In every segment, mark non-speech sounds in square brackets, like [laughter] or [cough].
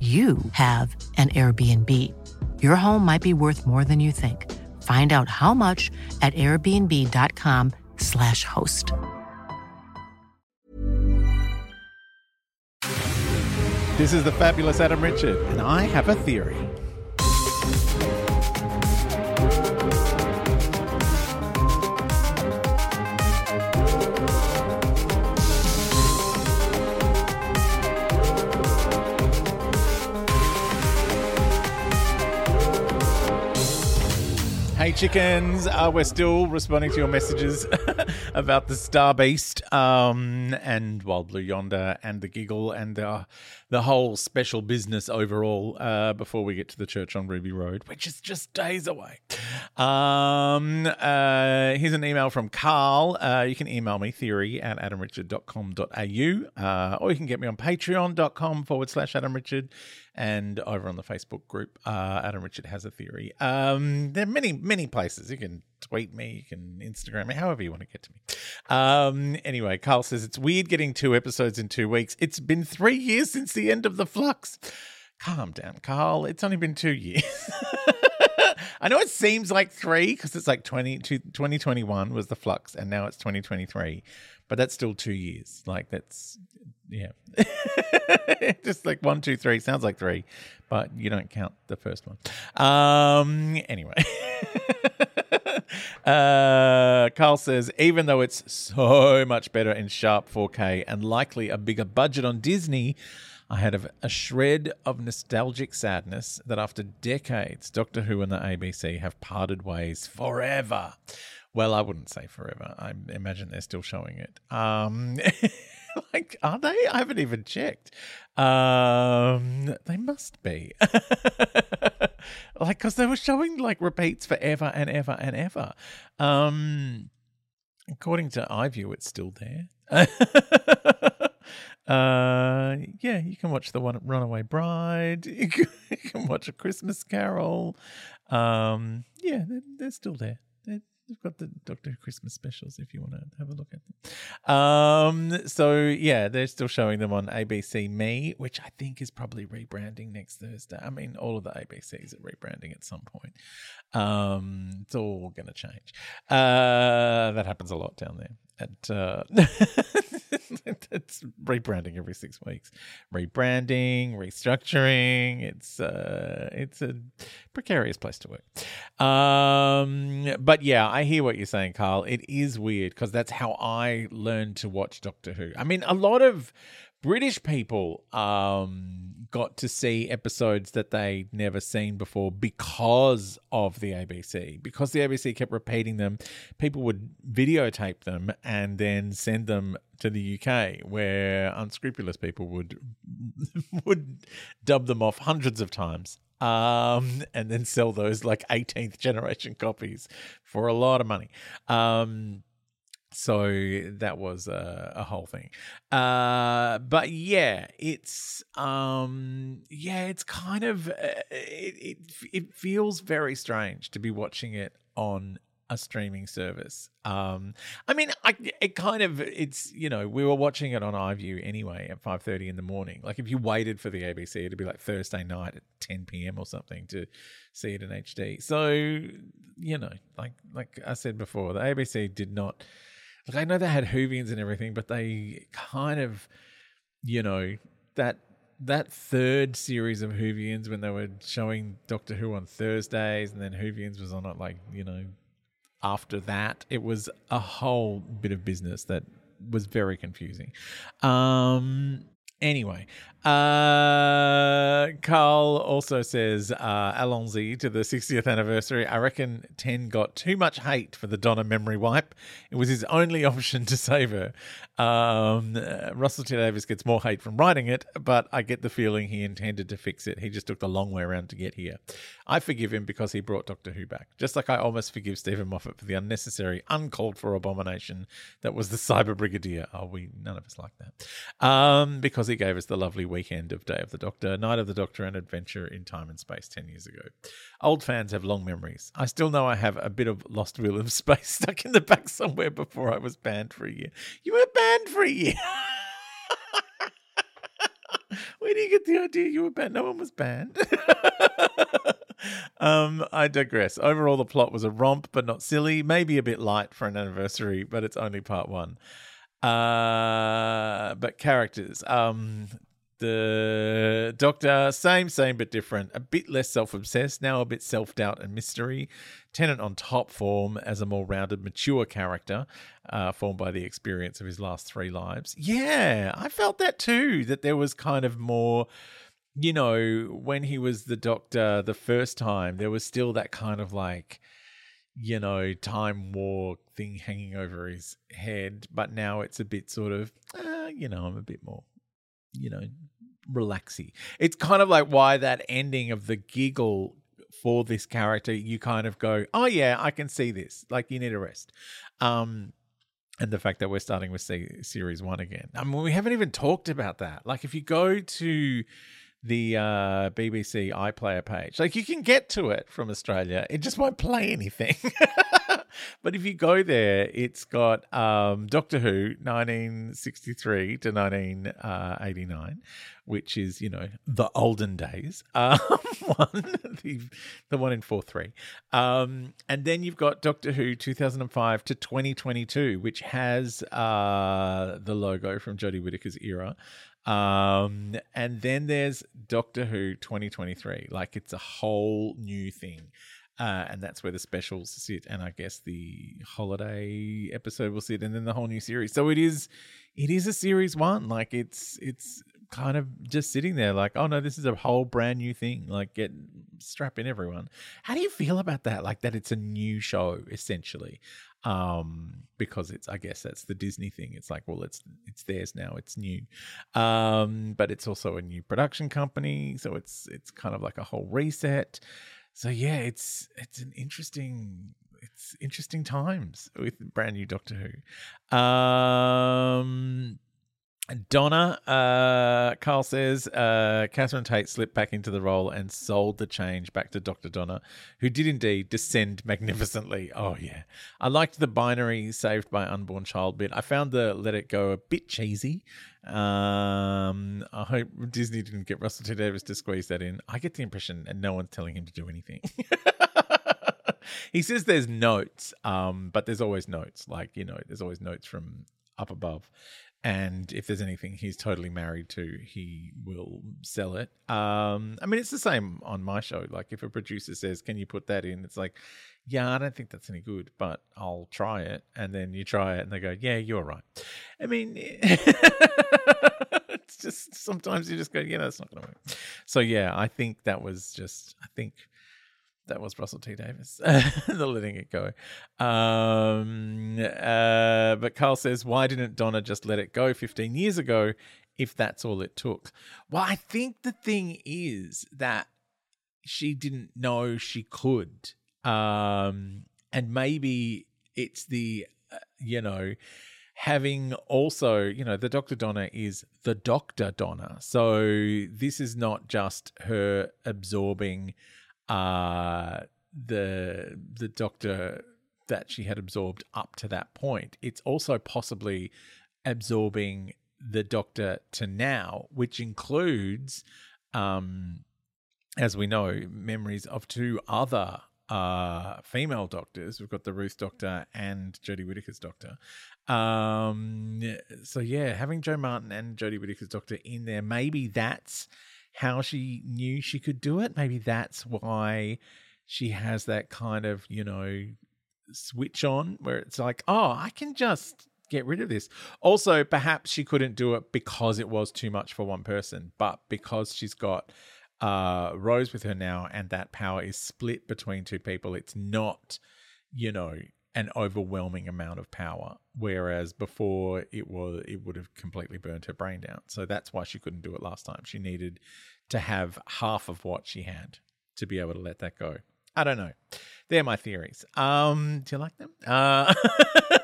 you have an Airbnb. Your home might be worth more than you think. Find out how much at airbnb.com/slash host. This is the fabulous Adam Richard, and I have a theory. Chickens, uh, we're still responding to your messages [laughs] about the Star Beast um, and Wild Blue Yonder and the Giggle and the, the whole special business overall uh, before we get to the church on Ruby Road, which is just days away. Um, uh, here's an email from Carl. Uh, you can email me theory at adamrichard.com.au uh, or you can get me on patreon.com forward slash adamrichard and over on the Facebook group, uh, Adam Richard has a theory. Um, there are many, many places. You can tweet me, you can Instagram me, however you want to get to me. Um, anyway, Carl says it's weird getting two episodes in two weeks. It's been three years since the end of the flux. Calm down, Carl. It's only been two years. [laughs] I know it seems like three because it's like 20, 2021 was the flux and now it's 2023, but that's still two years. Like that's, yeah. [laughs] Just like one, two, three sounds like three, but you don't count the first one. Um, anyway. [laughs] Uh, Carl says, even though it's so much better in sharp 4K and likely a bigger budget on Disney, I had a, shred of nostalgic sadness that after decades, Doctor Who and the ABC have parted ways forever. Well, I wouldn't say forever. I imagine they're still showing it. Um, [laughs] like, are they? I haven't even checked. Um, they must be. [laughs] like, because they were showing like repeats forever and ever and ever. Um, according to iView, it's still there. [laughs] uh, yeah, you can watch the one Runaway Bride. [laughs] You can, you can watch a Christmas Carol. Um, yeah, they're, they're still there. They're, They've got the Doctor Who Christmas specials if you want to have a look at them. Um, so yeah, they're still showing them on ABC Me, which I think is probably rebranding next Thursday. I mean, all of the ABCs are rebranding at some point. Um, it's all going to change. Uh, that happens a lot down there. At uh, [laughs] [laughs] it's rebranding every six weeks, rebranding, restructuring. It's uh, it's a precarious place to work. Um, but yeah, I hear what you're saying, Carl. It is weird because that's how I learned to watch Doctor Who. I mean, a lot of British people um, got to see episodes that they'd never seen before because of the ABC. Because the ABC kept repeating them, people would videotape them and then send them to the UK, where unscrupulous people would [laughs] would dub them off hundreds of times. Um, and then sell those like 18th generation copies for a lot of money. Um, so that was a, a whole thing uh but yeah it's um yeah it's kind of uh, it, it it feels very strange to be watching it on a streaming service. Um, I mean, I, it kind of it's you know we were watching it on iView anyway at five thirty in the morning. Like if you waited for the ABC, it'd be like Thursday night at ten p.m. or something to see it in HD. So you know, like like I said before, the ABC did not. Like I know they had Whovians and everything, but they kind of, you know, that that third series of Whovians when they were showing Doctor Who on Thursdays and then Whovians was on it like, you know, after that. It was a whole bit of business that was very confusing. Um Anyway, uh, Carl also says, uh, allons-y to the 60th anniversary. I reckon 10 got too much hate for the Donna memory wipe. It was his only [laughs] option to save her. Um, uh, Russell T Davies gets more hate from writing it, but I get the feeling he intended to fix it. He just took the long way around to get here. I forgive him because he brought Doctor Who back, just like I almost forgive Steven Moffat for the unnecessary, uncalled for abomination that was the Cyber Brigadier. Oh, we none of us like that. Um, because he gave us the lovely weekend of Day of the Doctor, Night of the Doctor, and Adventure in Time and Space 10 years ago. Old fans have long memories. I still know I have a bit of Lost Wheel of [laughs] Space stuck in the back somewhere before I was banned for a year. You were banned for a year. [laughs] Where do you get the idea you were banned? No one was banned. [laughs] um, I digress. Overall, the plot was a romp, but not silly. Maybe a bit light for an anniversary, but it's only part one. Uh, but characters. Um, the Doctor, same, same, but different. A bit less self obsessed, now a bit self doubt and mystery. Tennant on top form as a more rounded, mature character, uh, formed by the experience of his last three lives. Yeah, I felt that too, that there was kind of more. You know, when he was the Doctor the first time, there was still that kind of like you know, time war thing hanging over his head. But now it's a bit sort of, uh, you know, I'm a bit more, you know, relaxy. It's kind of like why that ending of the giggle for this character, you kind of go, oh yeah, I can see this. Like you need a rest. Um, and the fact that we're starting with series one again. I mean, we haven't even talked about that. Like if you go to the uh, BBC iPlayer page. Like you can get to it from Australia, it just won't play anything. [laughs] but if you go there, it's got um, Doctor Who 1963 to 1989, which is you know the olden days. [laughs] Um, one, the, the one in four three, um, and then you've got Doctor Who 2005 to 2022, which has uh, the logo from Jodie Whittaker's era. Um, and then there's Doctor Who 2023. Like it's a whole new thing. Uh, and that's where the specials sit, and I guess the holiday episode will sit, and then the whole new series. So it is, it is a series one. Like it's it's kind of just sitting there, like, oh no, this is a whole brand new thing. Like get strap in everyone. How do you feel about that? Like that it's a new show essentially um, because it's I guess that's the Disney thing. It's like, well, it's it's theirs now. It's new, um, but it's also a new production company, so it's it's kind of like a whole reset. So yeah, it's it's an interesting it's interesting times with brand new Doctor Who. Um, Donna, uh, Carl says, uh, Catherine Tate slipped back into the role and sold the change back to Dr. Donna, who did indeed descend [laughs] magnificently. Oh, yeah. I liked the binary saved by unborn child bit. I found the let it go a bit cheesy. Um, I hope Disney didn't get Russell T Davies to squeeze that in. I get the impression and no one's telling him to do anything. [laughs] he says there's notes, um, but there's always notes. Like, you know, there's always notes from up above and if there's anything he's totally married to, he will sell it. Um, I mean, it's the same on my show. Like, if a producer says, "Can you put that in?" It's like, "Yeah, I don't think that's any good, but I'll try it." And then you try it, and they go, "Yeah, you're right." I mean, [laughs] it's just sometimes you just go, "Yeah, that's not going to work." So yeah, I think that was just. I think that was Russell T Davies, [laughs] the letting it go. Um, uh, but Carl says, why didn't Donna just let it go 15 years ago if that's all it took? Well, I think the thing is that she didn't know she could. Um, and maybe it's the, uh, you know, having also, you know, the Dr. Donna is the Dr. Donna. So this is not just her absorbing uh, the the Doctor that she had absorbed up to that point. It's also possibly absorbing the doctor to now, which includes, um, as we know, memories of two other uh, female doctors. We've got the Ruth doctor and Jodie Whittaker's doctor. Um, so yeah, having Jo Martin and Jodie Whittaker's doctor in there, maybe that's how she knew she could do it. Maybe that's why she has that kind of, you know, switch on where it's like, oh, I can just get rid of this. Also, perhaps she couldn't do it because it was too much for one person, but because she's got uh, Rose with her now and that power is split between two people, it's not, you know, an overwhelming amount of power. Whereas before it was it would have completely burned her brain down. So that's why she couldn't do it last time. She needed to have half of what she had to be able to let that go. I don't know. They're my theories. Um, do you like them? Uh,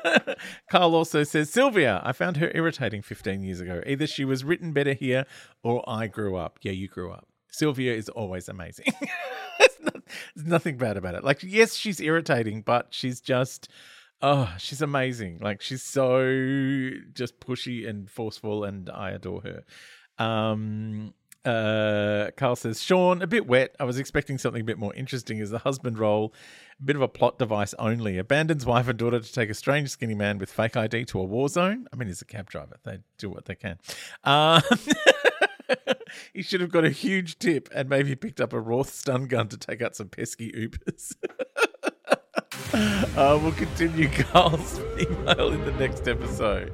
[laughs] Carl also says Sylvia. I found her irritating 15 years ago. Either she was written better here, or I grew up. Yeah, you grew up. Sylvia is always amazing. [laughs] not, there's nothing bad about it. Like, yes, she's irritating, but she's just, oh, she's amazing. Like, she's so just pushy and forceful, and I adore her. Um, uh, Carl says, Sean, a bit wet. I was expecting something a bit more interesting as the husband role, a bit of a plot device only. Abandons wife and daughter to take a strange skinny man with fake ID to a war zone. I mean, he's a cab driver. They do what they can. Uh, [laughs] [laughs] he should have got a huge tip and maybe picked up a Wrarth stun gun to take out some pesky Ubers. [laughs] uh, we'll continue [laughs] Carl's email in the next episode.